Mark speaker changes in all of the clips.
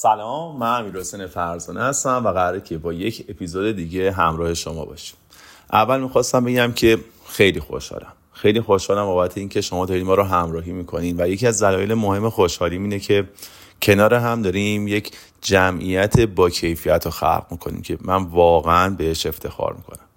Speaker 1: سلام من امیر حسین فرزانه هستم و قراره که با یک اپیزود دیگه همراه شما باشیم. اول می‌خواستم بگم که خیلی خوشحالم. خیلی خوشحالم بابت اینکه شما دارید ما رو همراهی می‌کنین و یکی از دلایل مهم خوشحالیم اینه که کنار هم داریم یک جمعیت با کیفیت رو خلق می‌کنیم که من واقعا بهش افتخار می‌کنم.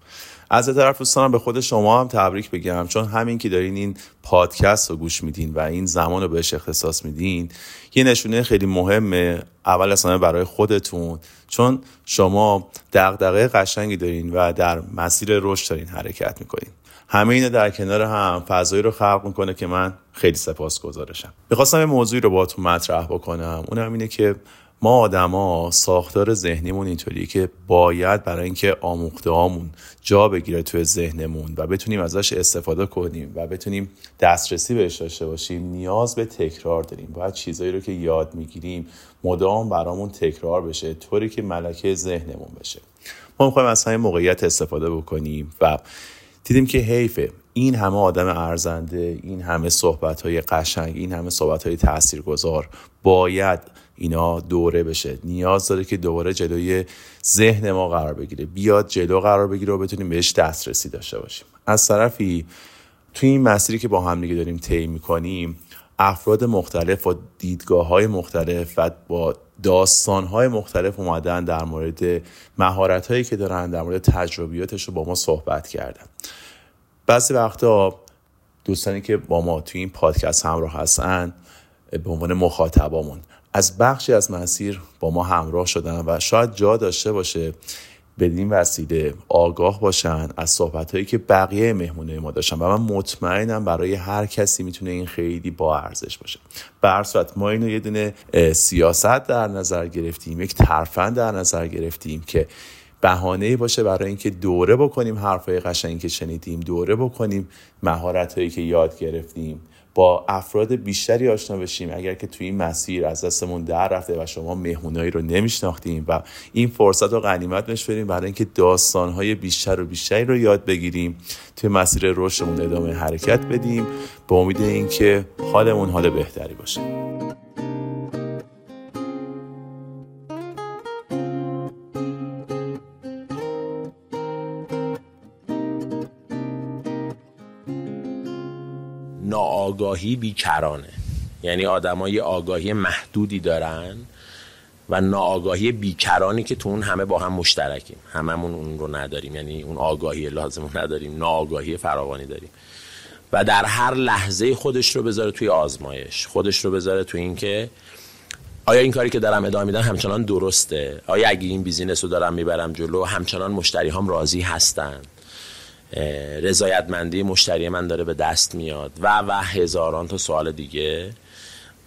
Speaker 1: از طرف دوستانم به خود شما هم تبریک بگم چون همین که دارین این پادکست رو گوش میدین و این زمان رو بهش اختصاص میدین یه نشونه خیلی مهمه اول اصلا برای خودتون چون شما دغدغه قشنگی دارین و در مسیر رشد دارین حرکت می‌کنین. همه اینو در کنار هم فضایی رو خلق می‌کنه که من خیلی سپاس گذارشم می‌خواستم یه موضوعی رو باتون مطرح بکنم اونم اینه که ما آدما ساختار ذهنیمون اینطوریه که باید برای اینکه آموخته هامون جا بگیره توی ذهنمون و بتونیم ازش استفاده کنیم و بتونیم دسترسی بهش داشته باشیم نیاز به تکرار داریم. باید چیزایی رو که یاد می‌گیریم مدام برامون تکرار بشه طوری که ملکه ذهنمون بشه. ما می‌خوایم از همین موقعیت استفاده بکنیم و دیدیم که حیفه. این همه آدم ارزنده این همه صحبت های قشنگ این همه صحبت های تاثیرگذار باید اینا دوره بشه. نیاز داره که دوباره جلوی ذهن ما قرار بگیره. بیاد جلو قرار بگیره و بتونیم بهش دسترسی داشته باشیم. از طرفی توی این مسیری که با هم دیگه داریم طی می‌کنیم افراد مختلف و دیدگاه های مختلف و با داستان های مختلف اومدن در مورد مهارت هایی که دارن در مورد تجربیاتش رو با ما صحبت کردن. بعضی وقتا دوستانی که با ما توی این پادکست همراه هستن به عنوان مخاطبامون از بخشی از مسیر با ما همراه شدن و شاید جا داشته باشه بدین وسیله آگاه باشن از صحبت هایی که بقیه مهمونه ما داشتن و من مطمئنم برای هر کسی می‌تونه این خیلی با ارزش باشه. به صورت ما اینو یه دونه سیاست در نظر گرفتیم یک ترفند در نظر گرفتیم که بهانه باشه برای اینکه دوره بکنیم حرفای قشنگی که شنیدیم دوره بکنیم مهارت هایی که یاد گرفتیم. با افراد بیشتری آشنا بشیم. اگر که توی این مسیر از دستمون در رفته و شما مهمونایی رو نمیشناختیم و این فرصت رو غنیمت بشوریم برای اینکه داستانهای بیشتر و بیشتری رو یاد بگیریم توی مسیر رشدمون ادامه حرکت بدیم. به امید اینکه حالمون حال بهتری باشه.
Speaker 2: ناآگاهی بیکرانه یعنی آدمای آگاهی محدودی دارن و ناآگاهی بیکرانی که تو اون همه با هم مشترکیم. هممون اون رو نداریم. یعنی اون آگاهی لازم نداریم. ناآگاهی فراوانی داریم. و در هر لحظه خودش رو بذاره توی آزمایش. خودش رو بذاره توی این که آیا این کاری که دارم ادامه میدم همچنان درسته؟ آیا اگه این بیزینس رو دارم می‌برم جلو همچنان مشتری هم راضی هستن؟ رضایتمندی مشتری من داره به دست میاد و و هزاران تا سوال دیگه.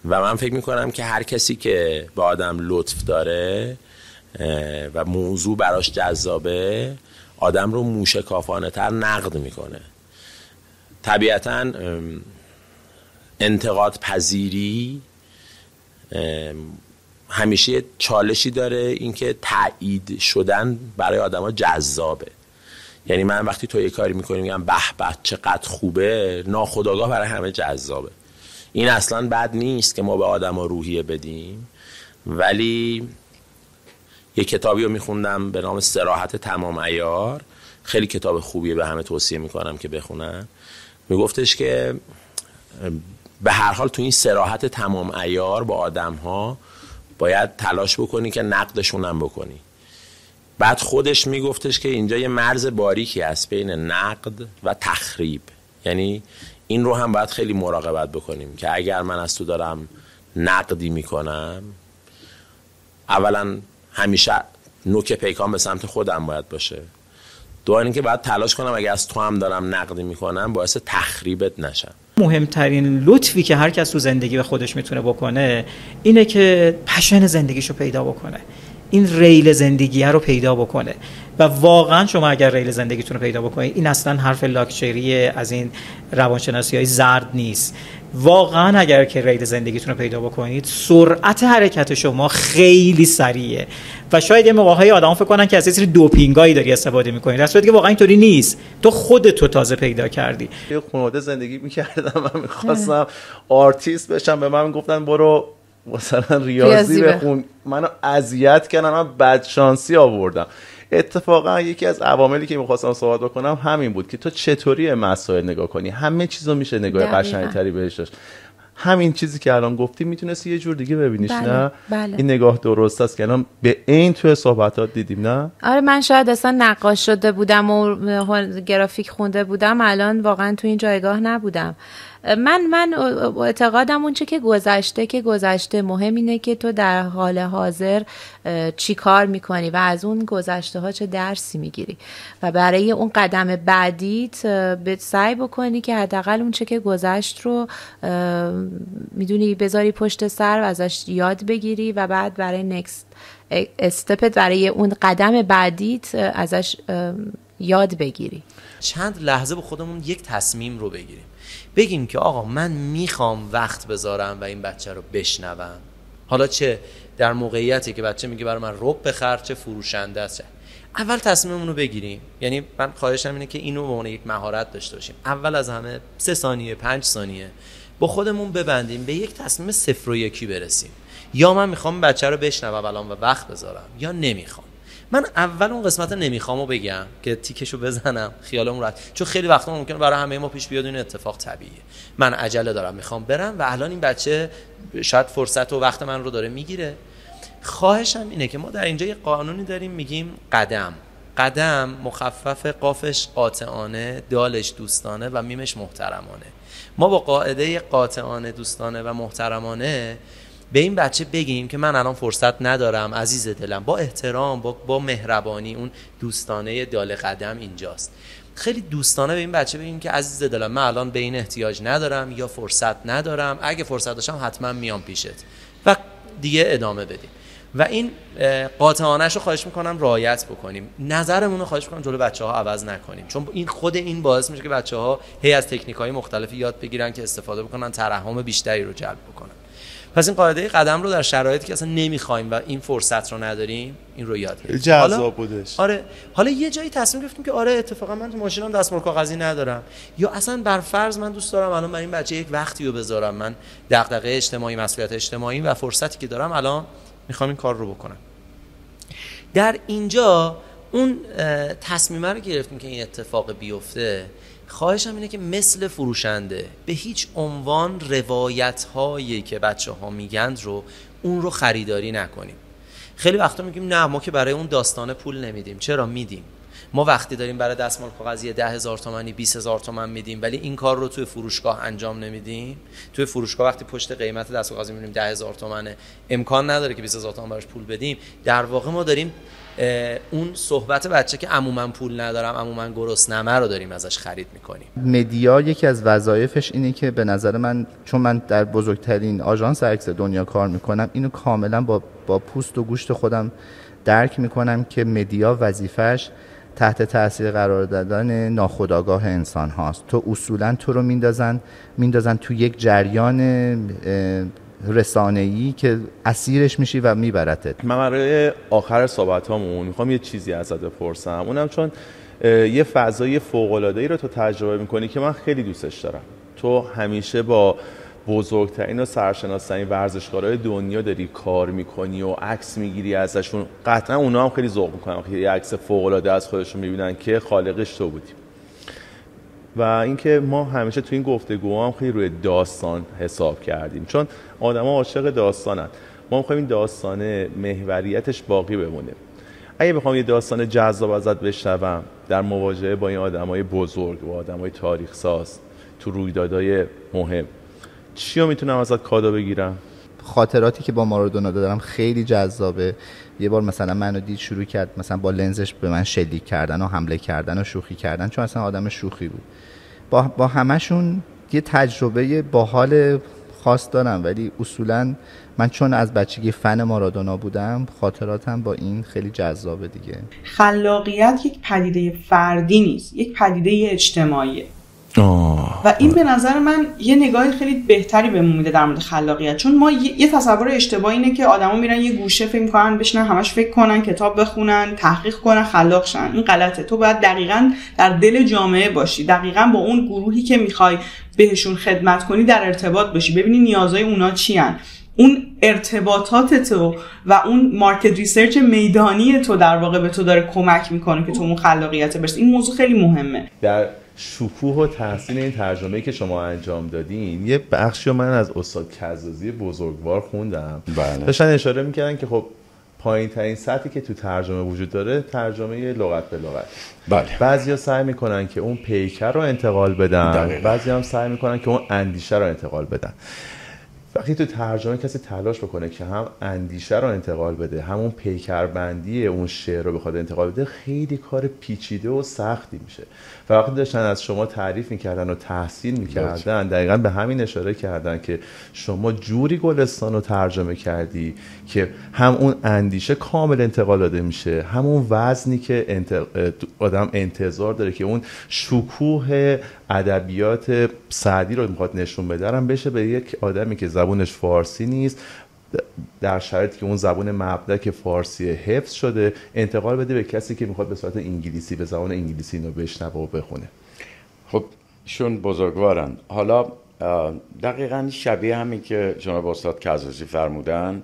Speaker 2: و من فکر می‌کنم که هر کسی که به آدم لطف داره و موضوع براش جذابه آدم رو موشکافانه تر نقد می‌کنه. طبیعتا انتقاد پذیری همیشه چالشی داره اینکه تایید شدن برای آدما جذابه. یعنی من وقتی تو یه کاری می‌کنی میگم به به چقدر خوبه ناخداگاه برای همه جذابه. این اصلا بد نیست که ما به آدم روحیه بدیم ولی یه کتابی رو میخوندم به نام سراحت تمام ایار خیلی کتاب خوبیه به همه توصیه می‌کنم که بخونن. میگفتش که به هر حال تو این سراحت تمام ایار با آدم ها باید تلاش بکنی که نقدشون هم بکنی. بعد خودش میگفتش که اینجا یه مرز باریکی هست بین نقد و تخریب. یعنی این رو هم باید خیلی مراقبت بکنیم که اگر من از تو دارم نقدی می‌کنم اولا همیشه نوک پیکان به سمت خودم باید باشه. دوباره اینکه باید تلاش کنم اگر از تو هم دارم نقدی می‌کنم باعث تخریبت نشم.
Speaker 3: مهمترین لطفی که هر کس تو زندگی به خودش می‌تونه بکنه اینه که پشن زندگیشو پیدا بکنه. این ریل زندگی رو پیدا بکنه. و واقعا شما اگر ریل زندگیتون رو پیدا بکنید این اصلا حرف لاکچری از این روانشناسی های زرد نیست. واقعا اگر که ریل زندگیتون رو پیدا بکنید سرعت حرکت شما خیلی سریعه. و شاید یه موقع های آدم فکر کنن که از دوپینگایی داری استفاده می‌کنید در صورتی که واقعا اینطوری نیست. تو خودتو تازه پیدا کردی.
Speaker 1: یه خانواده زندگی می‌کردم و می‌خواستم آرتیست بشم. به من گفتن برو مثلا ریاضی بخون منو اذیت کردن من بدشانسی آوردم. اتفاقا یکی از عواملی که می‌خواستم صحبت بکنم همین بود که تو چطوری مسائل نگاه کنی؟ همه چیزو میشه نگاه قشنگتری بهش داشت. همین چیزی که الان گفتی می‌تونستی یه جور دیگه ببینیش
Speaker 4: بله،
Speaker 1: نه؟
Speaker 4: بله.
Speaker 1: این نگاه درست است که الان به این توی صحبتات دیدیم نه؟
Speaker 4: آره من شاید اصلا نقاش شده بودم و گرافیک خونده بودم الان واقعا تو این جایگاه نبودم. من من اعتقادم اون چه که گذشته که گذشته مهم اینه که تو در حال حاضر چی کار می‌کنی و از اون گذشته ها چه درسی می‌گیری و برای اون قدم بعدیت به سعی بکنی که حداقل اون چه که گذشت رو می‌دونی بذاری پشت سر و ازش یاد بگیری و بعد برای نکست استپت برای اون قدم بعدیت ازش یاد بگیری.
Speaker 5: چند لحظه به خودمون یک تصمیم رو بگیریم. بگیم که آقا من می‌خوام وقت بذارم و این بچه رو بشنوم. حالا چه در موقعیتی که بچه میگه برای من رب بخر چه فروشنده است اول تصمیممون رو بگیریم. یعنی من خواهشم اینه که اینو به عنوان یک مهارت داشته باشیم. اول از همه سه ثانیه پنج ثانیه با خودمون ببندیم به یک تصمیم صفر و یکی برسیم. یا من می‌خوام بچه رو بشنوم الان و وقت بذارم یا نمی‌خوام. من اول اون قسمت نمیخوامو بگم که تیکشو بزنم خیالمون راحت. چون خیلی وقتا ممکنه برای همه ما پیش بیاد این اتفاق طبیعیه. من عجله دارم می‌خوام برم و الان این بچه شاید فرصت و وقت من رو داره می‌گیره. خواهشم اینه که ما در اینجا یه قانونی داریم میگیم قدم. قدم مخفف قافش قاطعانه دالش دوستانه و میمش محترمانه. ما با قاعده قاطعانه دوستانه و محترمانه به این بچه بگیم که من الان فرصت ندارم عزیز دلم. با احترام با, با مهربانی اون دوستانه دال قدم اینجاست. خیلی دوستانه به این بچه بگیم که عزیز دلم من الان به این احتیاج ندارم یا فرصت ندارم. اگه فرصت داشتم حتما میام پیشت. و دیگه ادامه بدیم. و این قاطعانش رو خواهش می‌کنم رعایت بکنیم. نظرمون رو خواهش می‌کنم جلو بچه ها عوض نکنیم. چون این خود این باعث میشه که بچه ها هی از تکنیک های مختلفی یاد بگیرن که استفاده بکنن ترحم بیشتری رو جلب بکنن. پس این قاعده قدم رو در شرایطی که اصلا نمی‌خوایم و این فرصت رو نداریم این رو یاد بگیریم
Speaker 1: جذاب بودش.
Speaker 5: آره. حالا یه جایی تصمیم گرفتیم که آره اتفاقا من تو ماشینم دستمال کاغذی ندارم. یا اصلا بر فرض من دوست دارم الان برای این بچه یک وقتی رو بذارم. من دغدغه اجتماعی مسئولیت اجتماعی و فرصتی که دارم الان می‌خوام این کار رو بکنم. در اینجا اون تصمیم رو گرفتیم که این اتفاق بیفته خواهشم اینه که مثل فروشنده به هیچ عنوان روایت هایی که بچه ها میگند رو اون رو خریداری نکنیم. خیلی وقتا میگیم نه ما که برای اون داستانه پول نمیدیم. چرا؟ میدیم. ما وقتی داریم برای دستمال کاغذی ده هزار تومنی 20 هزار تومن میدیم ولی این کار رو توی فروشگاه انجام نمیدیم. توی فروشگاه وقتی پشت قیمت دستمال کاغذی می‌بینیم ده هزار تومنه امکان نداره که 20 هزار تومن براش پول بدیم. در واقع ما داریم اون صحبت بچه که عموما پول ندارم عموما گرسنمه رو داریم ازش خرید می‌کنیم.
Speaker 6: مدیا یکی از وظایفش اینه که به نظر من چون من در بزرگترین آژانس عکس دنیا کار می‌کنم اینو کاملا با با پوست و گوشت خودم درک می‌کنم که مدیا وظیفش تحت تاثیر قرار دادن ناخودآگاه انسان هاست. تو اصولا تو رو میندازن میندازن تو یک جریان رسانه‌ای که اسیرش میشی و میبرتت.
Speaker 1: من برای آخر صحبت هامون می‌خوام یه چیزی ازت بپرسم. اونم چون یه فضای فوق‌العاده‌ای رو تو تجربه می‌کنی که من خیلی دوستش دارم. تو همیشه با بزرگترین و سرشناسترین ورزشکارهای دنیا داری کار می‌کنی و عکس می‌گیری ازشون. قطعا اونا هم خیلی ذوق می‌کنن. خیلی عکس فوق العاده از خودشون می‌بینن که خالقش تو بودی. و اینکه ما همیشه تو این گفتگو هم خیلی روی داستان حساب کردیم. چون آدما عاشق داستانن. ما می‌خوایم این داستانه محوریتش باقی بمونه. اگه بخوام یه داستان جذاب ازت بشنوم در مواجهه با این آدمای بزرگ و آدمای تاریخ ساز تو رویدادهای مهم چی رو می‌تونم ازت کادو بگیرم؟
Speaker 6: خاطراتی که با مارادونا دارم خیلی جذابه. یه بار مثلا منو دید شروع کرد مثلا با لنزش به من شلیک کردن و حمله کردن و شوخی کردن چون اصلا آدم شوخی بود. با, با همشون یه تجربه باحال خاص دارم ولی اصولا من چون از بچگی فن مارادونا بودم خاطراتم با این خیلی جذابه دیگه.
Speaker 7: خلاقیت یک پدیده فردی نیست یک پدیده اجتماعیه. و این به نظر من یه نگاه خیلی بهتری بهمون میده در مورد خلاقیت. چون ما یه تصور اشتباه اینه که آدما میرن یه گوشه فکر می‌کنن بشنن همش فکر کنن کتاب بخونن تحقیق کنن خلاق شن. این غلطه. تو باید دقیقا در دل جامعه باشی. دقیقا با اون گروهی که می‌خوای بهشون خدمت کنی در ارتباط باشی. ببینی نیازهای اونا چی اون ارتباطات تو و اون market research میدانی تو در واقع به تو داره کمک می‌کنه که تو اون خلاقیت برسی. این موضوع خیلی مهمه.
Speaker 1: در شکوه و تحسین این ترجمه که شما انجام دادین یه بخشی من از استاد کزازی بزرگوار خوندم. بله. داشتن اشاره می‌کردن که خب پایین ترین سطحی که تو ترجمه وجود داره ترجمه لغت به لغت. بله. بعضیا سعی می‌کنن که اون پیکر رو انتقال بدن. بعضی هم سعی می‌کنن که اون اندیشه رو انتقال بدن. وقتی تو ترجمه کسی تلاش بکنه که هم اندیشه رو انتقال بده همون پیکربندی اون شعر رو بخواد انتقال بده خیلی کار پیچیده و سختی میشه. و وقتی داشتن از شما تعریف می‌کردن و تحسین می‌کردن دقیقا به همین اشاره کردن که شما جوری گلستان رو ترجمه کردی که هم اون اندیشه کامل انتقال داده میشه همون وزنی که آدم انتظار داره که اون شکوه ادبیات سعدی رو می‌خواد نشون بده بشه به یک آدمی که زبونش فارسی نیست. در شرایطی که اون زبون مبدک فارسی حفظ شده انتقال بده به کسی که می‌خواد به صورت انگلیسی به زبان انگلیسی اینو بشنوه و بخونه.
Speaker 8: خب ایشون بزرگوارن. حالا دقیقا شبیه همین که جناب استاد کازوزی فرمودن.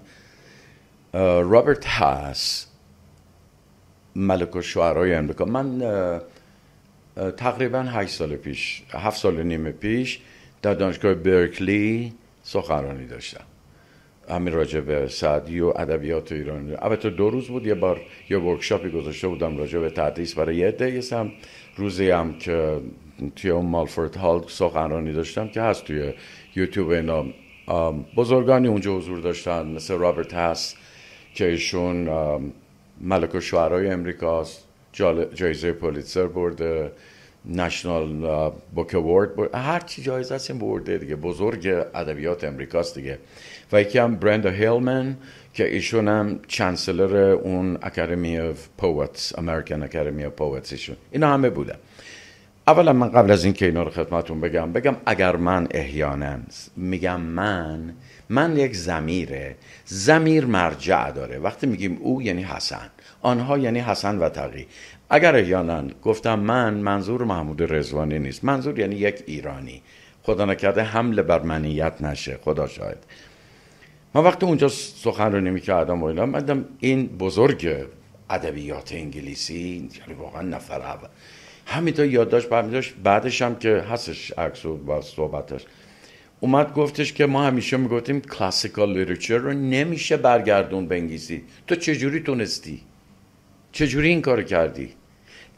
Speaker 8: رابرت هاس ملک و شعرهای امریکا. من تقریبا هشت سال پیش هفت سال نیم پیش در دانشگاه برکلی سخنرانی داشتم. همین راجع به سعدی و ادبیات ایران. البته دو روز بود یه بار یه ورکشاپی گذاشته بودم راجع به تدریس برای یه عده هم روزی هم که توی اون مالفورد هال سخنرانی داشتم که هست توی یوتیوب اینا. بزرگانی اونجا حضور داشتن مثل رابرت هس که ایشون ملک‌الشعرای امریکاست جایزه پولیتزر برده. National Book Award هر چی جایزه هست برده دیگه. بزرگ ادبیات امریکاست دیگه. و یکی هم برندا هیلمن که ایشون هم chancellor اون Academy of Poets American Academy of Poets ایشون. اینا همه بودن اولا من قبل از اینکه اینا رو خدمتون بگم بگم اگر من احیانا میگم من من یک زمیره زمیر مرجع داره. وقتی میگیم او یعنی حسن. آنها یعنی حسن و تقی. اگر احیانا گفتم من منظور محمود رزوانی نیست. منظور یعنی یک ایرانی. خدا نکرده حمله بر منیت نشه. خدا شاید من وقتی اونجا سخنرانی می‌کردم و اینا مدم این بزرگ ادبیات انگلیسی یعنی واقعا نفر اول. همینطور یادداشت داشت بعدش هم که هستش عکس و صحبتش. اومد گفتش که ما همیشه می‌گفتیم کلاسیکال لیترچر رو نمیشه برگردون به انگلیسی. تو چجوری تونستی؟ چجوری این کار کردی؟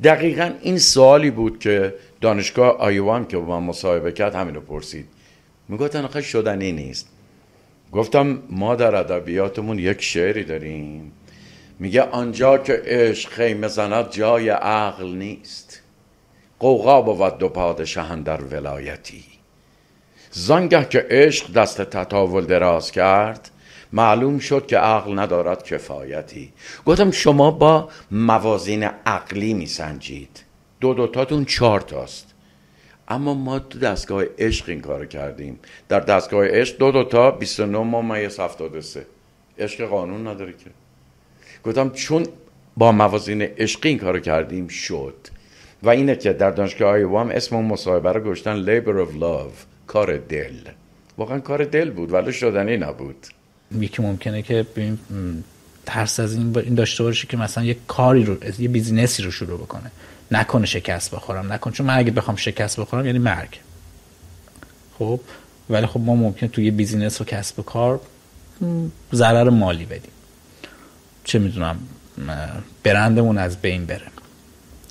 Speaker 8: دقیقا این سوالی بود که دانشگاه آیوان که با من مصاحبه کرد همینو پرسید. می‌گفتن آخه شدنی نیست. گفتم ما در ادبیاتمون یک شعری داریم. میگه آنجا که عشق خیمه زند جای عقل نیست. قوقا بود دو پادشهن در ولایتی. زانگه که عشق دست تطاول دراز کرد معلوم شد که عقل ندارد کفایتی. گفتم شما با موازین عقلی میسنجید. دو دوتاتون چهار تاست. اما ما تو دستگاه عشق این کار کردیم. در دستگاه عشق دو دوتا 29 ممیز 73 عشق قانون نداره که. گفتم چون با موازین عشقی این کار کردیم شد. و اینه که در دانشگاه وام اسم اون مصاحبه رو گشتن Labor of Love کار دل. واقعا کار دل بود ولی شدنی نبود.
Speaker 6: یکی ممکنه که ترس از این داشته باشه که مثلا یه کاری رو یه بیزینسی رو شروع بکنه. نکنه شکست بخورم. نکنه چون من اگه بخوام شکست بخورم یعنی مرگ. خب؟ ولی خب ما ممکن توی بیزینس و کسب و کار ضرر مالی بدیم. چه می‌دونم برندمون از بین بره.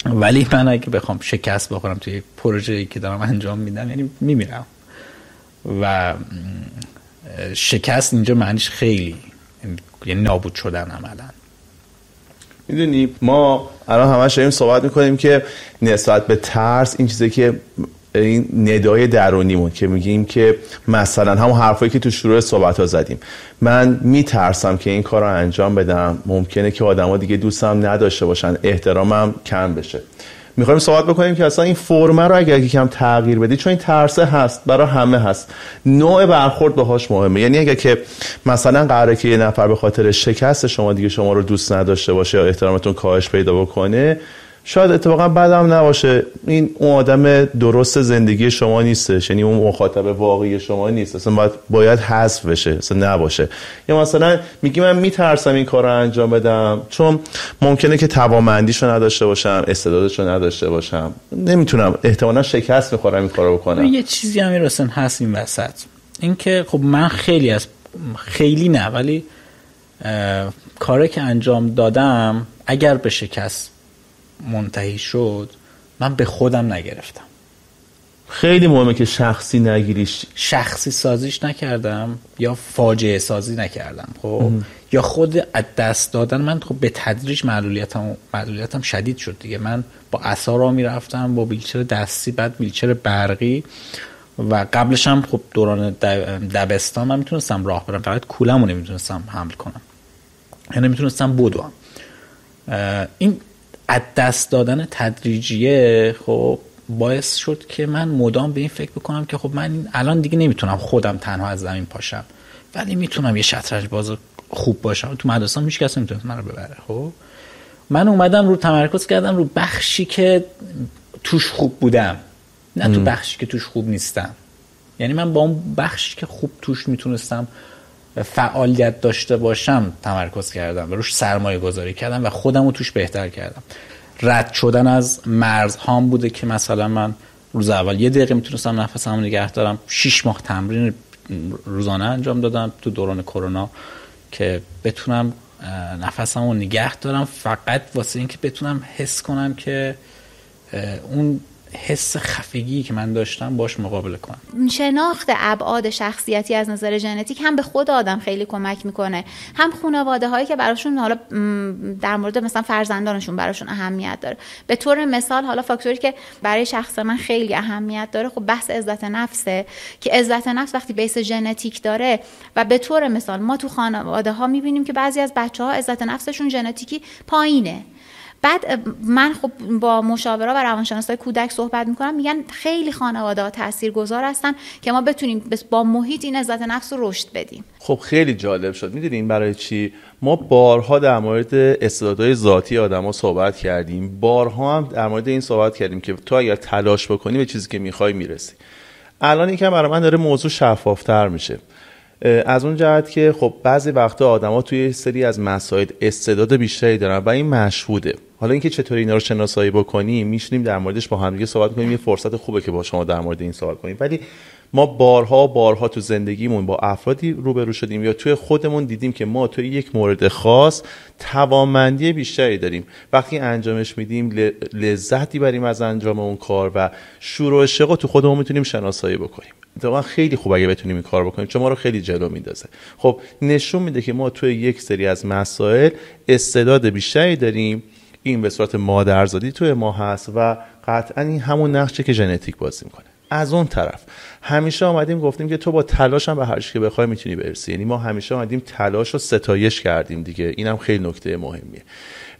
Speaker 6: ولی من اگه بخوام شکست بخورم توی پروژه‌ای که دارم انجام میدم یعنی میمیرم. و شکست اینجا معنیش خیلی یعنی نابود شدن عملا.
Speaker 1: می‌دونی ما الان همش داریم صحبت می‌کنیم که نسبت به ترس این چیزی که این ندای درونیمون که میگیم که مثلا همون حرفایی که تو شروع صحبت ها زدیم. من میترسم که این کار رو انجام بدم. ممکنه که آدما دیگه دوستم نداشته باشن. احترامم کم بشه. می‌خوایم صحبت بکنیم که اصلا این فرمه رو اگر یکم تغییر بدی چون این ترسه هست برای همه هست. نوع برخورد باهاش مهمه. یعنی اگر که مثلا قراره که یه نفر به خاطر شکست شما دیگه شما رو دوست نداشته باشه یا احترامتون کاهش پیدا بکنه شاید اتفاقا بعدم نباشه. این اون آدم درست زندگی شما نیستش. یعنی اون مخاطب واقعی شما نیست. اصلا باید باید حذف بشه. اصلا نباشه. یا مثلا میگی من میترسم این کار رو انجام بدم. چون ممکنه که توانمندیشو نداشته باشم استعدادشو نداشته باشم. نمی‌تونم. احتمالا شکست می‌خورم این کارو بکنم.
Speaker 9: یه چیزی هم راسن هست این وسط. اینکه خب من خیلی از خیلی نه ولی کاری که انجام دادم اگر به شکست منتهی شد من به خودم نگرفتم.
Speaker 1: خیلی مهمه که شخصی نگیریش.
Speaker 9: شخصی سازیش نکردم یا فاجعه سازی نکردم خب؟ یا خود از دست دادن من خب به تدریج معلولیتم معلولیتم شدید شد دیگه. من با عصا را می‌رفتم با ویلچر دستی بعد ویلچر برقی. و قبلش هم خب دوران دبستان من می‌تونستم راه برم. فقط کولمو نمی‌تونستم حمل کنم. یعنی نمی‌تونستم بدوم. این از دست دادن تدریجیه خب باعث شد که من مدام به این فکر بکنم که خب من الان دیگه نمی‌تونم خودم تنها از زمین پاشم ولی می‌تونم یه شطرنج باز خوب باشم. تو مدرسه هیچ کس نمی‌تونه من رو ببره خب. من اومدم رو تمرکز کردم رو بخشی که توش خوب بودم نه تو بخشی که توش خوب نیستم. یعنی من با اون بخشی که خوب توش می‌تونستم فعالیت داشته باشم تمرکز کردم و روش سرمایه گذاری کردم و خودم رو توش بهتر کردم. رد شدن از مرز هام بوده که مثلا من روز اول یه دقیقه می‌تونستم نفسم نگه دارم شیش ماه تمرین روزانه انجام دادم تو دوران کرونا که بتونم نفسم رو نگه دارم فقط واسه اینکه بتونم حس کنم که اون حس خفگی که من داشتم باش مقابله کنم.
Speaker 10: شناخت ابعاد شخصیتی از نظر ژنتیک هم به خود آدم خیلی کمک می‌کنه. هم خانواده هایی که براشون حالا در مورد مثلا فرزندانشون براشون اهمیت داره. به طور مثال حالا فاکتوری که برای شخص من خیلی اهمیت داره خب بحث عزت نفسه. که عزت نفس وقتی بیس ژنتیک داره و به طور مثال ما تو خانواده ها می‌بینیم که بعضی از بچه ها عزت نفسشون ژنتیکی پایینه. بعد من خب با مشاورا و روانشناسای کودک صحبت می‌کنم میگن خیلی خانواده ها تاثیرگذار هستن که ما بتونیم با محیط این عزت نفس رو رشد بدیم.
Speaker 1: خب خیلی جالب شد. می‌دونین برای چی؟ ما بارها در مورد استعدادهای ذاتی آدما صحبت کردیم. بارها هم در مورد این صحبت کردیم که تو اگر تلاش بکنی به چیزی که می‌خوای می‌رسی. الان یکم برای من داره موضوع شفافتر میشه. از اون جهت که خب بعضی وقتا آدما توی سری از مسائل استعداد بیشتری دارن و این مشهوده. حالا اینکه چطور اینا رو شناسایی بکنیم میشنیم در موردش با هم دیگه صحبت کنیم. یه فرصت خوبه که با شما در مورد این سوال کنیم. ولی ما بارها بارها تو زندگیمون با افرادی روبرو شدیم یا توی خودمون دیدیم که ما توی یک مورد خاص توانمندی بیشتری داریم. وقتی انجامش میدیم لذتی بریم از انجام اون کار و شور و تو خودمون می‌تونیم شناسایی بکنیم. اتفاقا خیلی خوب اگه بتونیم این کار بکنیم. چون ما رو خیلی جلو میندازه. خب نشون میده که ما توی یک سری از مسائل استعداد بیشتری داریم. این به صورت مادرزادی توی ما هست و قطعا این همون نقشه که ژنتیک بازی می‌کنه. از اون طرف همیشه آمدیم گفتیم که تو با تلاش هم به هر که بخوای می‌تونی برسی. یعنی ما همیشه آمدیم تلاش رو ستایش کردیم دیگه. اینم خیلی نکته مهمیه.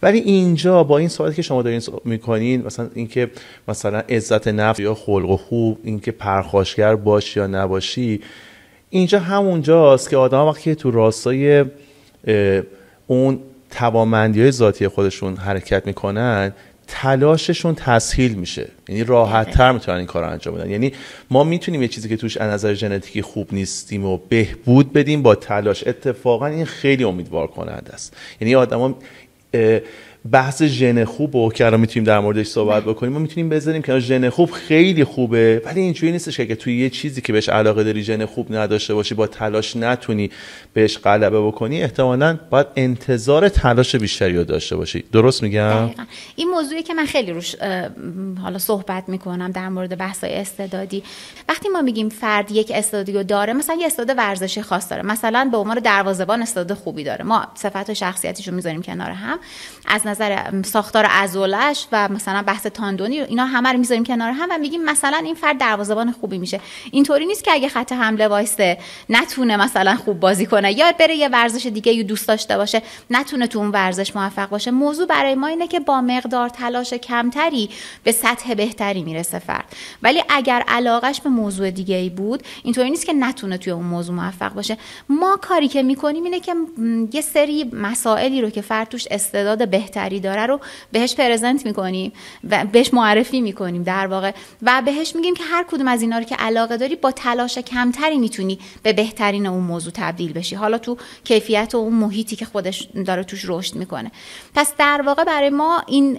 Speaker 1: ولی اینجا با این سوالی که شما دارین می‌کنین مثلا اینکه مثلا عزت نفس یا خلق و خوب اینکه پرخاشگر باشی یا نباشی اینجا همونجاست که آدم وقتی تو راستای اون توامندی های ذاتی خودشون حرکت می‌کنن تلاششون تسهیل میشه. یعنی راحت تر می‌تونن این کار انجام بدن. یعنی ما می‌تونیم یه چیزی که توش از نظر ژنتیکی خوب نیستیم و بهبود بدیم با تلاش. اتفاقا این خیلی امیدوار کننده است. یعنی آدما بحث ژن خوب و که الان می‌تونیم در موردش صحبت بکنیم. ما می‌تونیم بذاریم که ژن خوب خیلی خوبه ولی اینجوری نیستش که توی یه چیزی که بهش علاقه داری ژن خوب نداشته باشی با تلاش نتونی بهش غلبه بکنی احتمالا باید انتظار تلاش بیشتری رو داشته باشی. درست میگم؟
Speaker 10: این موضوعی که من خیلی روش حالا صحبت می‌کنم در مورد بحث‌های استعدادی. وقتی ما میگیم فرد یک استعدادی رو داره مثلا یه استعداد ورزشی خاص داره. مثلا به عنوان دروازه‌بان استعداد خوبی داره. ما صفات شخصیتیشو می‌ذاریم کنار هم. از نظر ساختار عضلش و مثلا بحث تاندونی اینا همه رو می‌ذاریم کنار هم و میگیم مثلا این فرد دروازه‌بان خوبی میشه. اینطوری نیست که اگه خط حمله وایسته نتونه مثلا خوب بازی کنه. یا بره یه ورزش دیگه یه دوست داشته باشه نتونه تو اون ورزش موفق باشه. موضوع برای ما اینه که با مقدار تلاش کمتری به سطح بهتری می‌رسه فرد. ولی اگر علاقش به موضوع دیگه ای بود اینطوری نیست که نتونه توی اون موضوع موفق باشه. ما کاری که می‌کنیم اینه که یه سری مسائلی رو که فرد توش استعداد بهتری داره رو بهش پرزنت می‌کنیم و بهش معرفی می‌کنیم در واقع. و بهش میگیم که هر کدوم از اینا رو که علاقه داری با تلاش کمتری می‌تونی به بهترین اون موضوع تبدیل بشی. حالا تو کیفیت و اون محیطی که خودش داره توش رشد می‌کنه. پس در واقع برای ما این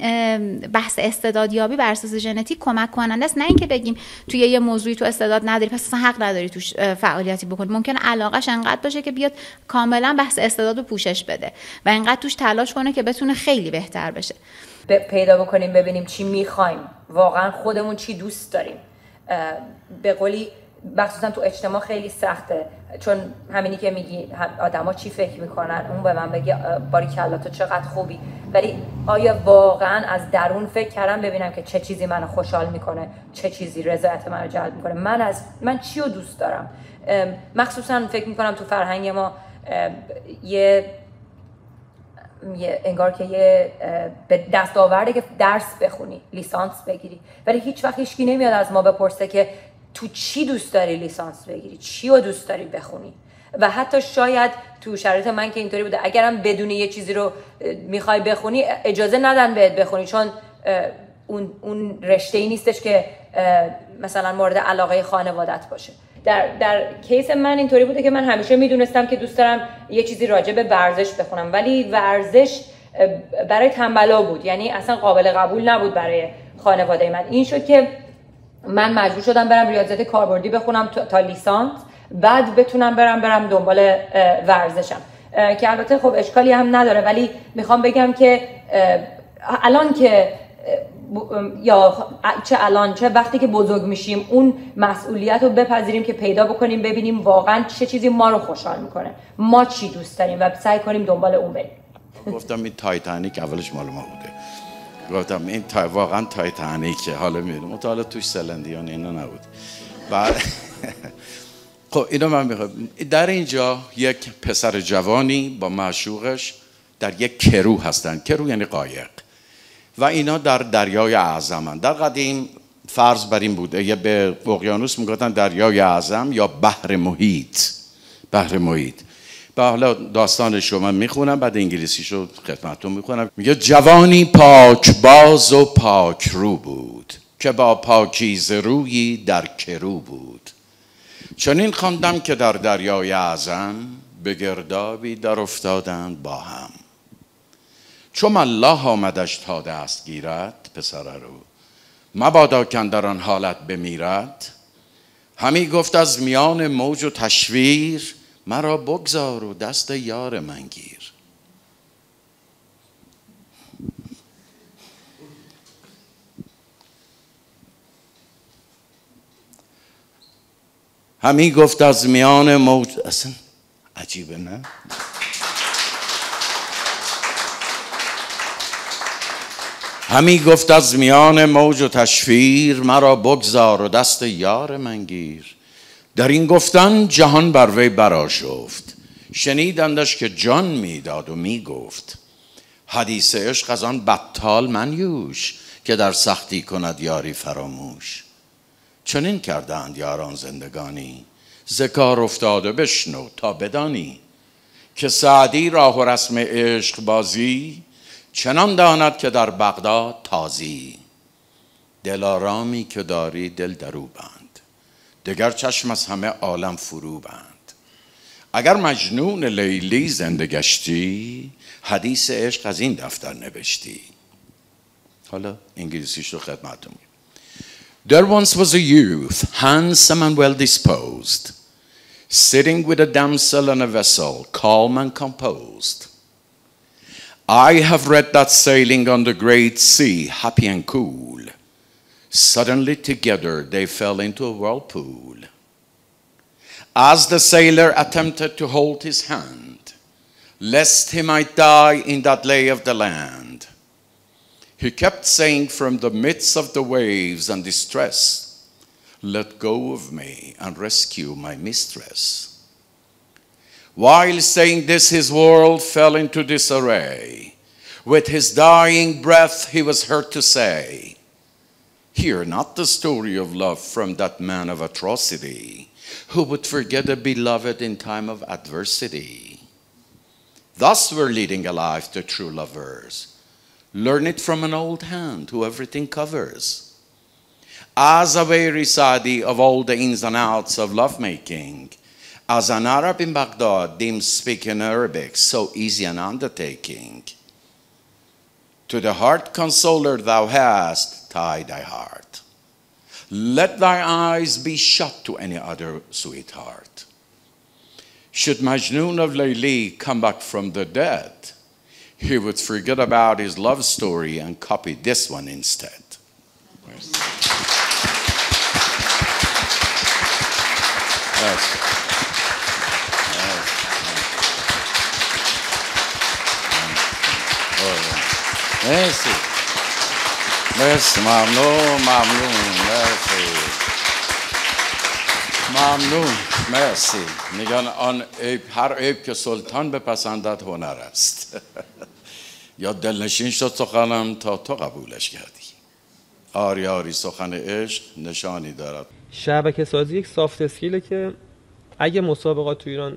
Speaker 10: بحث استعدادیابی بر اساس ژنتیک کمک کننده است. نه اینکه بگیم توی یه موضوعی تو استعداد نداری پس حق نداری توش فعالیتی بکنی. ممکن علاقش انقدر باشه که بیاد کاملا بحث استعداد رو پوشش بده و انقدر توش تلاش کنه که بتونه خیلی بهتر بشه.
Speaker 11: پیدا بکنیم ببینیم چی می‌خوایم. واقعا خودمون چی دوست داریم. به قولی مخصوصا تو اجتماع خیلی سخته. چون همینی که میگی آدما چی فکر می‌کنن؟ اون به من بگه باری کلا تو چقدر خوبی؟ ولی آیا واقعا از درون فکر کردم؟ ببینم که چه چیزی منو خوشحال می‌کنه چه چیزی رضایت منو جلب می‌کنه. من از من چی رو دوست دارم؟ مخصوصا فکر می‌کنم تو فرهنگ ما یه انگار که یه به دست آورده که درس بخونی لیسانس بگیری. ولی هیچ وقت هیچکی نمیاد از ما بپرسه که تو چی دوست داری لیسانس بگیری؟ چی رو دوست داری بخونی؟ و حتی شاید تو شرایط من که اینطوری بوده اگرم بدون یه چیزی رو می‌خوای بخونی اجازه ندن بهت بخونی چون اون, اون رشته ای نیستش که مثلا مورد علاقه خانوادت باشه. در, در کیس من اینطوری بوده که من همیشه می‌دونستم که دوست دارم یه چیزی راجع به ورزش بخونم. ولی ورزش برای تنبلا بود. یعنی اصلا قابل قبول نبود برای خانواده من. این شد که من مجبور شدم برم ریاضیات کاربردی بخونم تا لیسانس. بعد بتونم برم برم دنبال ورزشم. که البته خب اشکالی هم نداره. ولی می‌خوام بگم که الان که یا چه الان چه وقتی که بزرگ میشیم اون مسئولیت رو بپذیریم که پیدا بکنیم ببینیم واقعا چه چیزی ما رو خوشحال می‌کنه. ما چی دوست داریم و سعی کنیم دنبال اون بریم.
Speaker 8: گفتم این تایتانیک اولش مال ما بوده. گفتم این تا... واقعا تایتانیکه. حالا می‌دونم. حالا توش سلن دیون اینا نبود. بعد خب اینو من می‌خوام. در اینجا یک پسر جوانی با معشوقش در یک کرو هستن. کرو یعنی قایق. و اینا در دریای اعظمن در قدیم فرض بر این بوده یه به اقیانوس می‌گفتن دریای اعظم یا بحر محیط. بحر محیط. به حالا داستان شما می‌خونم بعد انگلیسی شو خدمتتون می‌خونم میگه جوانی پاک باز و پاک رو بود که با پاکیز روی در کرو بود. چنین خواندم که در دریای اعظم به گردابی در افتادند با هم. چون الله آمدش تا دست گیرد پسر رو مبادا کن در آن حالت بمیرد. همی گفت از میان موج و تشویر مرا بگذار و دست یار من گیر. همی گفت از میان موج اصلا عجیبه نه؟ همی گفت از میان موج و تشویر مرا بگذار و دست یار من گیر. در این گفتن جهان بر وی براشفت شنیدندش که جان می‌داد و می‌گفت حدیث عشق از آن بطال منیوش که در سختی کند یاری فراموش. چنین کردند یاران زندگانی ذکار افتاده بشنو تا بدانی. که سعدی راه و رسم عشق بازی چنان داند که در بغداد تازی. دلارامی که داری دل درو بند دگر چشم از همه عالم فرو بند اگر مجنون لیلی زنده گشتی حدیث عشق از این دفتر نوشتی حالا انگلیسیش رو خدمتتون There once was a youth, handsome and well disposed, sitting with a damsel on a vessel, calm and composed. I have read that sailing on the great sea, happy and cool, suddenly together they fell into a whirlpool. As the sailor attempted to hold his hand, lest he might die in that lay of the land, he kept saying from the midst of the waves and distress, Let go of me and rescue my mistress. While saying this, his world fell into disarray. With his dying breath, he was heard to say, Hear not the story of love from that man of atrocity who would forget a beloved in time of adversity. Thus we're leading a life to true lovers. Learn it from an old hand who everything covers. As a very of all the ins and outs of lovemaking, as an Arab in Baghdad deems speaking Arabic so easy an undertaking, to the heart consoler thou hast, tie thy heart. Let thy eyes be shut to any other sweetheart. Should Majnun of Layli come back from the dead, he would forget about his love story and copy this one instead. Yes. مرسی ممنون ممنون مرسی ممنون مرسی میگن آن عیب هر عیب که سلطان بپسندد هنر است. یا دلنشین شد سخنم تا تو قبولش کردی. آری آری سخن عشق نشانی دارد.
Speaker 12: شبکه سازی یک سافت اسکیله که اگه مسابقات تو ایران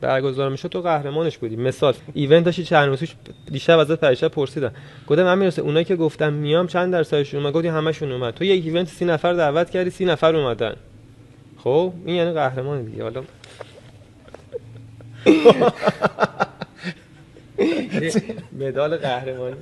Speaker 12: برگزار میشه تو قهرمانش بودی. مثال event داشتی چند روز دیشب ازت پریشب پرسیدم. گفتم من می‌رسه اونایی که گفتم میام چند درصدشون اومد؟ گفتی همشون اومد. تو یک event سی نفر دعوت کردی سی نفر اومدن. خب این یعنی قهرمان دیگه. حالا مدال قهرمانی.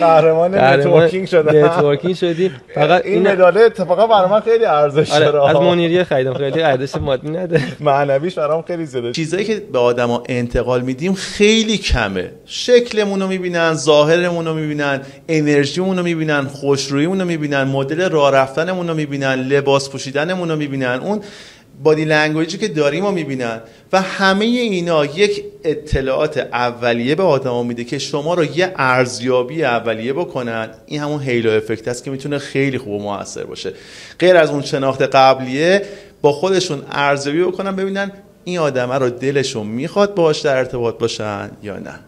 Speaker 13: قهرمان networking شده
Speaker 12: networking شدی
Speaker 13: فقط این مدال اتفاقا برای من خیلی ارزش
Speaker 12: آره، داره. از منیریه خریدم. خیلی ارزش مادی نداره
Speaker 13: معنویش برام خیلی زیاده.
Speaker 1: چیزایی که به آدما انتقال میدیم خیلی کمه. شکلمون رو می‌بینن ظاهرمون رو می‌بینن انرژیمون رو می‌بینن خوشرویمون رو می‌بینن مدل راه رفتنمون رو می‌بینن لباس پوشیدنمون رو می‌بینن. اون body language ی که داریم و می‌بینن. و همه اینا یک اطلاعات اولیه به آدم میده که شما رو یه ارزیابی اولیه بکنن. این همون halo effect است که می‌تونه خیلی خوب و باشه. غیر از اون شناخت قبلیه با خودشون ارزیابی بکنن ببینن این آدمه رو دلشون می‌خواد باش در ارتباط باشن یا نه.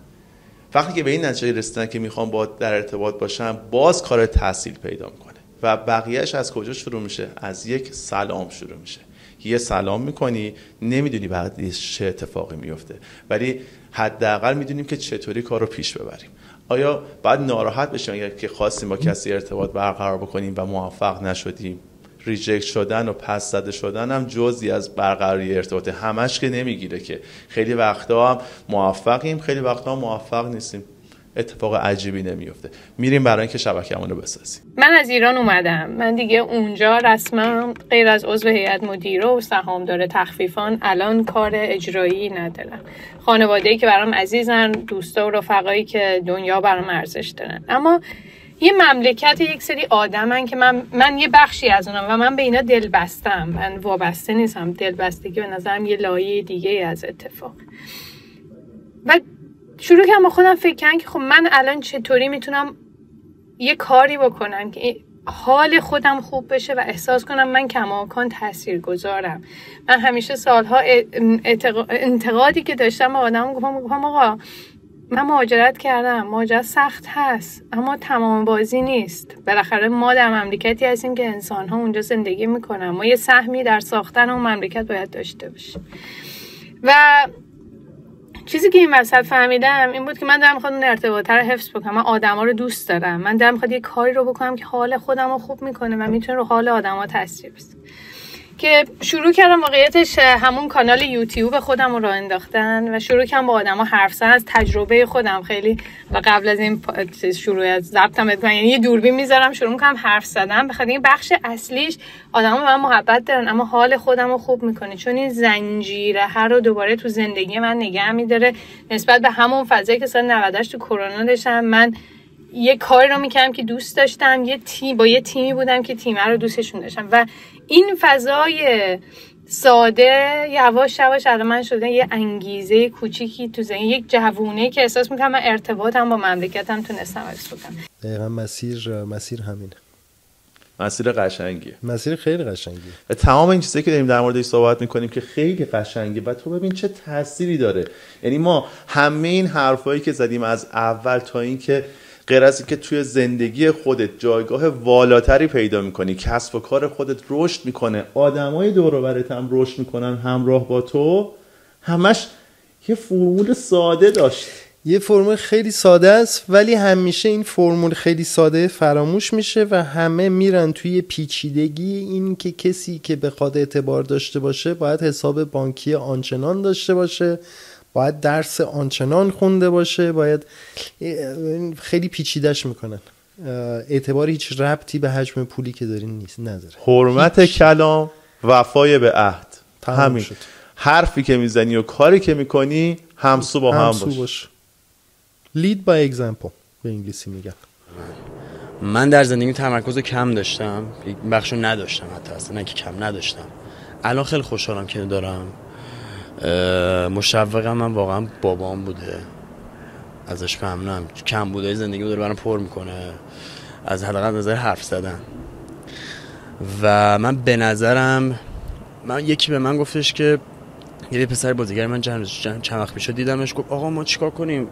Speaker 1: وقتی که به این نتیجه رسیدن که می‌خوان با در ارتباط باشن باز کار تحصیل پیدا می‌کنه. و بقیهش از کجا شروع میشه؟ از یک سلام شروع میشه. یه سلام می‌کنی نمی‌دونی بعد چه اتفاقی میفته ولی حداقل می‌دونیم که چطوری کار رو پیش ببریم. آیا بعد ناراحت بشیم اگر که خواستیم با کسی ارتباط برقرار بکنیم و موفق نشدیم؟ ریجکت شدن و پس زده شدن هم جزی از برقراری ارتباط همش که نمی‌گیره که. خیلی وقتا هم موفقیم خیلی وقتا هم موفق نیستیم. اتفاق عجیبی نمیفته. میریم برای اینکه شبکه‌مون رو بسازیم.
Speaker 14: من از ایران اومدم. من دیگه اونجا رسما غیر از عضو هیئت مدیره و سهامدار تخفیفان الان کار اجرایی ندارم. خانواده‌ای که برام عزیزن دوستا و رفقایی که دنیا برام ارزش دارن. اما یه مملکت یک سری آدمن که من من یه بخشی از اونم و من به اینا دل بستم. من وابسته نیستم. دل بستگی به نظرم یه لایه دیگه از اتفاق. و شروع کردم با خودم فکر کردم که خب من الان چطوری می‌تونم یه کاری بکنم که حال خودم خوب بشه و احساس کنم من کماکان تاثیر گذارم من همیشه سالها انتقادی که داشتم به آدم گفتم گفتم آقا من مهاجرت کردم مهاجرت سخت هست اما تمام بازی نیست. بالاخره ما در مملکتی هستیم که انسان ها اونجا زندگی می‌کنن. ما یه سهمی در ساختن اون مملکت باید داشته باشیم. و چیزی که این وسط فهمیدم این بود که من دارم خودم ارتباط رو حفظ بکنم. من آدما رو دوست دارم. من دارم خواهد یه کاری رو بکنم که حال خودم رو خوب می‌کنه و می‌تونه رو حال آدما تاثیر بذاره. که شروع کردم واقعیتش همون کانال یوتیوب خودم رو راه انداختن و شروع کردم با آدما حرف زدن. از تجربه خودم خیلی و قبل از این شروع از ضبطم یعنی یه دوربین می‌ذارم شروع می‌کنم حرف زدن. بخاطر این بخش اصلیش آدما به من محبت دارن اما حال خودم رو خوب می‌کنه. چون این زنجیره هر رو دوباره تو زندگی من نگه میداره. نسبت به همون فضایی که سال 98 تو کرونا داشتم من یه کاری رو می‌کردم که دوست داشتم یه تیم با یه تیمی بودم که تیمه رو دوستشون داشتم. و این فضای ساده یواش یواش الان من شده یه انگیزه کوچیکی تو زنی یک جوونه که احساس می‌کنم من ارتباطم با مملکتم تونستم حفظ بکنم.
Speaker 15: دقیقا مسیر مسیر همینه.
Speaker 1: مسیر قشنگیه.
Speaker 15: مسیر خیلی قشنگیه.
Speaker 1: تمام این چیزایی که داریم در موردش صحبت می‌کنیم که خیلی قشنگه. و تو ببین چه تأثیری داره. یعنی ما همه این حرفایی که زدیم از اول تا اینکه غیر از اینکه توی زندگی خودت جایگاه والاتری پیدا می‌کنی کسب و کار خودت رشد می‌کنه آدمای دور برت هم رشد می‌کنن همراه با تو همش یه فرمول ساده داشت.
Speaker 15: یه فرمول خیلی ساده است ولی همیشه این فرمول خیلی ساده فراموش میشه و همه میرن توی پیچیدگی. این که کسی که بخواد اعتبار داشته باشه باید حساب بانکی آنچنان داشته باشه باید درس آنچنان خونده باشه باید خیلی پیچیدش می‌کنن. اعتبار هیچ ربطی به حجم پولی که دارین نیست نظر
Speaker 1: حرمت کلام وفای به عهد. همین. شد. حرفی که می‌زنی و کاری که می‌کنی همسو با هم باش, باش.
Speaker 15: lead by example به انگلیسی میگن.
Speaker 16: من در زندگی تمرکز کم داشتم. یک بخش نداشتم حتی اصلا نه که کم نداشتم. الان خیلی خوشحالم که دارم. مشوقم من واقعا بابام بوده. ازش ممنونم. کم بوده زندگی داره برام پر می‌کنه. از حداقل نظر حرف زدن. و من به نظرم من یکی به من گفتش که یه پسر بازیگر من چند چند وقت پیش دیدمش گفت آقا ما چیکار کنیم؟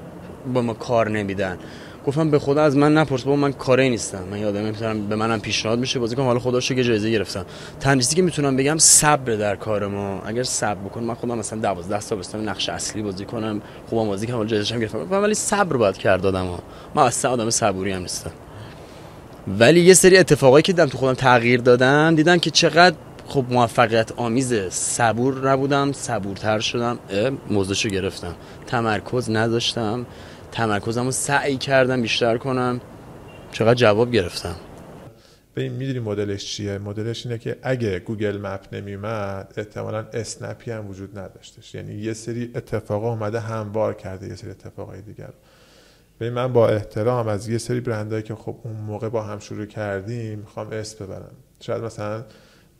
Speaker 16: با ما کار نمیدن. گفتم به خدا از من نپرس بابا من کاری نیستم. من یادم می‌تونم به منم پیشنهاد میشه بازی کنم حالا خدا شکر جایزه گرفتم. تنها که می‌تونم بگم صبر در کار ما. اگر صبر بکنم من خودم مثلا 12 سال بستم نقش اصلی بازی کنم خوبم بازی کنم جایزه هم گرفتم. ولی صبر باید کرد آدم ها. من اصلا آدم صبوری هم نیستم. ولی یه سری اتفاقایی که دیدم تو خودم تغییر دادن دیدم که چقدر خب موفقیت آمیزه. صبور نبودم صبورتر شدم. موضوعشو گرفتم. تمرکز نداشتم. تمرکزم رو سعی کردم بیشتر کنم. چقدر جواب گرفتم.
Speaker 17: این می‌دونی مدلش چیه؟ مدلش اینه که اگه گوگل مپ نمیومد احتمالا اسنپی هم وجود نداشتش. یعنی یه سری اتفاقا اومده هموار کرده یه سری اتفاقای دیگر به من با احترام از یه سری برندهایی که خب اون موقع با هم شروع کردیم می‌خوام اسم ببرم. شاید مثلا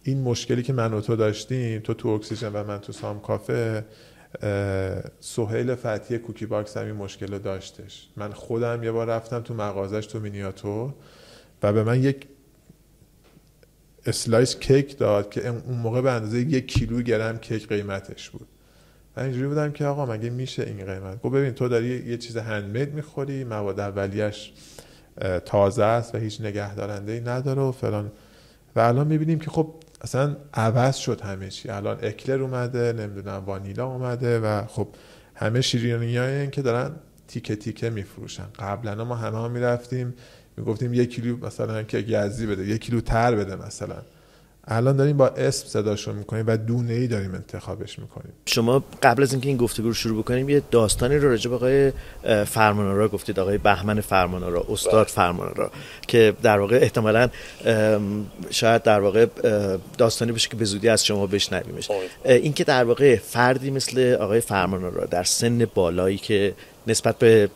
Speaker 17: این مشکلی که من و تو داشتیم تو تو اکسیژن و من تو سام کافه سهیل فتی کوکی باکس هم این مشکل رو داشتش. من خودم یه بار رفتم تو مغازش تو مینیاتور و به من یک slice کیک داد که اون موقع به اندازه یک کیلو گرم کیک قیمتش بود. من اینجوری بودم که آقا مگه میشه این قیمت؟ گفت ببین تو داری یه چیز هندمید می‌خوری مواد اولیش تازه است و هیچ نگهدارنده ای نداره و فلان. و الان می‌بینیم که خب اصلا عوض شد همه چی. الان اکلر اومده نمی‌دونم وانیلا اومده و خب همه شیرینی های که دارن تیکه تیکه میفروشن. قبلا ما همه ها می‌رفتیم می‌گفتیم یک کیلو مثلا که گزی بده یک کیلو تر بده مثلا. الان داریم با اسم صداشو می‌کنیم و دونه ای داریم انتخابش می‌کنیم.
Speaker 18: شما قبل از اینکه این گفتگو رو شروع بکنیم یه داستانی رو راجع به آقای فرمانارا گفتید آقای بهمن فرمانارا استاد بله. فرمانارا که در واقع احتمالا شاید در واقع داستانی باشه که به زودی از شما بشنویمش. اینکه در واقع فردی مثل آقای فرمانارا در سن بالایی که نسبت به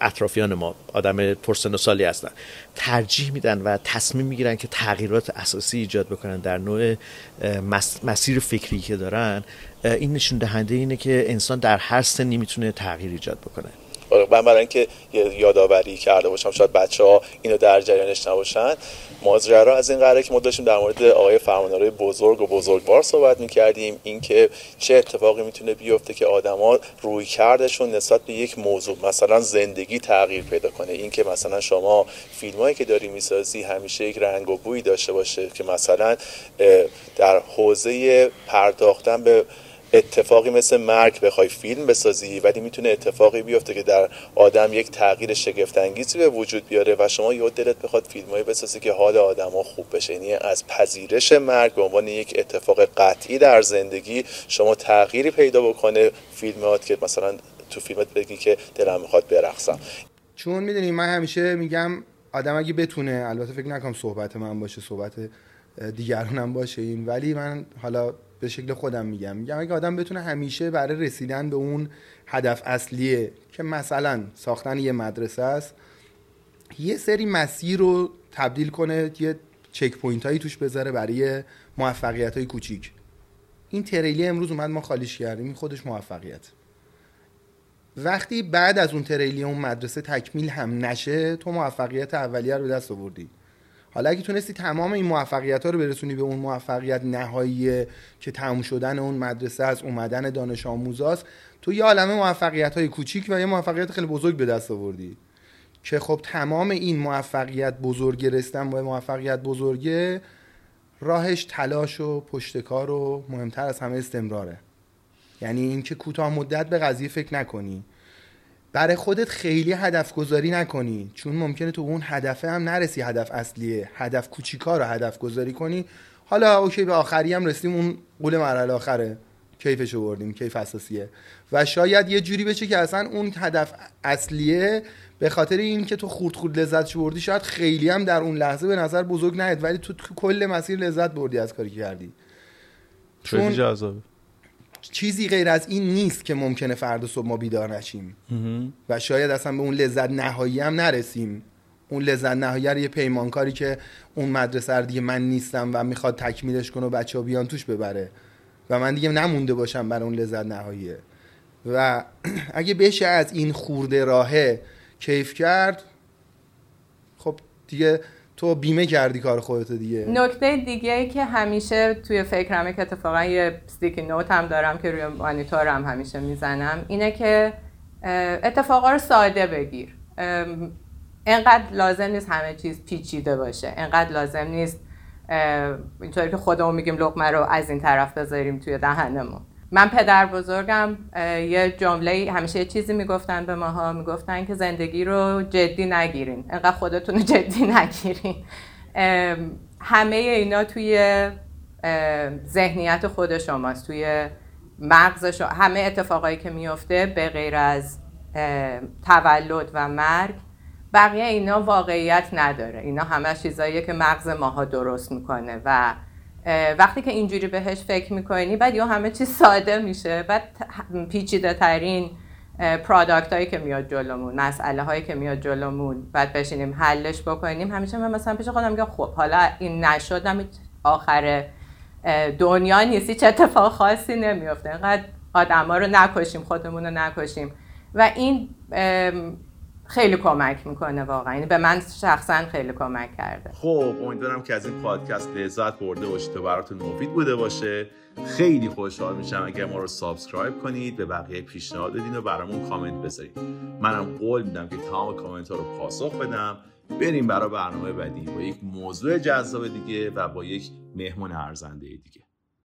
Speaker 18: اطرافیان ما آدم پرسن و سالی هستن. ترجیح میدن و تصمیم می‌گیرن که تغییرات اساسی ایجاد بکنن در نوع مسیر فکری که دارن. این نشون دهنده اینه که انسان در هر سنی می‌تونه تغییر ایجاد بکنه.
Speaker 1: من برای اینکه یادآوری کرده باشم شاید بچه ها اینو در جریانش نباشن. ماجرا از این قراره که ما داشتیم در مورد آقای فرماندارای بزرگ و بزرگوار صحبت می‌کردیم. اینکه چه اتفاقی می‌تونه بیفته که آدما روی کردشون نسبت به یک موضوع مثلا زندگی تغییر پیدا کنه. اینکه مثلا شما فیلمایی که داری می‌سازی همیشه یک رنگ و بوی داشته باشه که مثلا در حوزه پرداختن به اتفاقی مثل مرگ بخوای فیلم بسازی ولی می‌تونه اتفاقی بیفته که در آدم یک تغییر شگفت انگیزی به وجود بیاره و شما یه دلت بخواد فیلمایی بسازی که حال آدما خوب بشه. یعنی از پذیرش مرگ به عنوان یک اتفاق قطعی در زندگی شما تغییری پیدا بکنه فیلمات که مثلا تو فیلمت بگی که دلم می‌خواد برقصم.
Speaker 19: چون می‌دونی من همیشه میگم آدم اگه بتونه البته فکر نکنم صحبت من باشه صحبت دیگرانم باشه این ولی من حالا به شکل خودم میگم. میگم اگه آدم بتونه همیشه برای رسیدن به اون هدف اصلیه که مثلا ساختن یه مدرسه است یه سری مسیر رو تبدیل کنه یه checkpoint هایی توش بذاره برای موفقیت های کوچیک. این تریلی امروز اومد ما خالیش کردیم. این خودش موفقیت. وقتی بعد از اون تریلی اون مدرسه تکمیل هم نشه تو موفقیت اولیه رو دست آوردی. حالا اگه تونستی تمام این موفقیت ها رو برسونی به اون موفقیت نهایی که تموم شدن اون مدرسه از اومدن دانش آموزاست تو یه عالمه موفقیت های کوچیک و یه موفقیت خیلی بزرگ به دست آوردی که خب تمام این موفقیت بزرگ رسیدن به موفقیت بزرگه راهش تلاش و پشتکار و مهمتر از همه استمراره. یعنی اینکه کوتاه مدت به قضیه فکر نکنی. برای خودت خیلی هدف گذاری نکنی. چون ممکنه تو اون هدفه هم نرسی هدف اصلیه. هدف کوچیکا رو هدف گذاری کنی. حالا اوکی به آخری هم رسیدیم اون قول مرحله آخره. کیفشو بردیم کیف اساسیه. و شاید یه جوری بشه که اصلا اون هدف اصلیه به خاطر این که تو خورد خورد لذت بردی شاید خیلی هم در اون لحظه به نظر بزرگ نیاد ولی تو, کل مسیر لذت بردی از کاری کردی.
Speaker 17: چون جذابه.
Speaker 19: چیزی غیر از این نیست که ممکنه فردا صبح ما بیدار نشیم. و شاید اصلا به اون لذت نهایی هم نرسیم. اون لذت نهایی رو یه پیمانکاری که اون مدرسه دیگه من نیستم و می‌خواد تکمیلش کنه و بچه ها بیان توش ببره. و من دیگه نمونده باشم برای اون لذت نهاییه. و اگه بشه از این خورده راهه کیف کرد خب دیگه تو بیمه کردی کار خودت دیگه.
Speaker 20: نکته دیگه ای که همیشه توی فکرمه که اتفاقا یه ستیکی نوت هم دارم که روی مانیتور هم همیشه می‌زنم اینه که اتفاقا رو ساده بگیر. انقدر لازم نیست همه چیز پیچیده باشه. انقدر لازم نیست اینطوری که خودمون میگیم لقمه رو از این طرف بذاریم توی دهنمون. من پدر بزرگم یه جمله همیشه یه چیزی می‌گفتن به ماها می‌گفتن که زندگی رو جدی نگیرین. انقدر خودتون رو جدی نگیرین. همه اینا توی ذهنیت خود شماست. توی مغز شما همه اتفاقایی که میفته به غیر از تولد و مرگ بقیه اینا واقعیت نداره. اینا همه چیزاییه که مغز ماها درست می‌کنه و وقتی که اینجوری بهش فکر می‌کنی بعد یا همه چیز ساده میشه بعد پیچیده ترین پرادکت هایی که میاد جلومون مسئله هایی که میاد جلومون بعد بشینیم حلش بکنیم. همیشه من مثلا پیش خودم میگم خب حالا این نشدم آخر دنیا نیستی چه اتفاق خاصی نمیفته اینقدر ها رو نکشیم خودمون رو نکشیم. و این خیلی کمک می‌کنه واقعا. یعنی به من شخصا خیلی کمک کرده.
Speaker 1: خب امیدوارم که از این پادکست لذت برده باشید و براتون مفید بوده باشه. خیلی خوشحال میشم اگر ما رو subscribe کنید به بقیه پیشنهاد بدین و برامون کامنت بذارید منم قول میدم که تمام کامنت ها رو پاسخ بدم. بریم برای برنامه بعدی با یک موضوع جذاب دیگه و با یک مهمون ارزنده دیگه.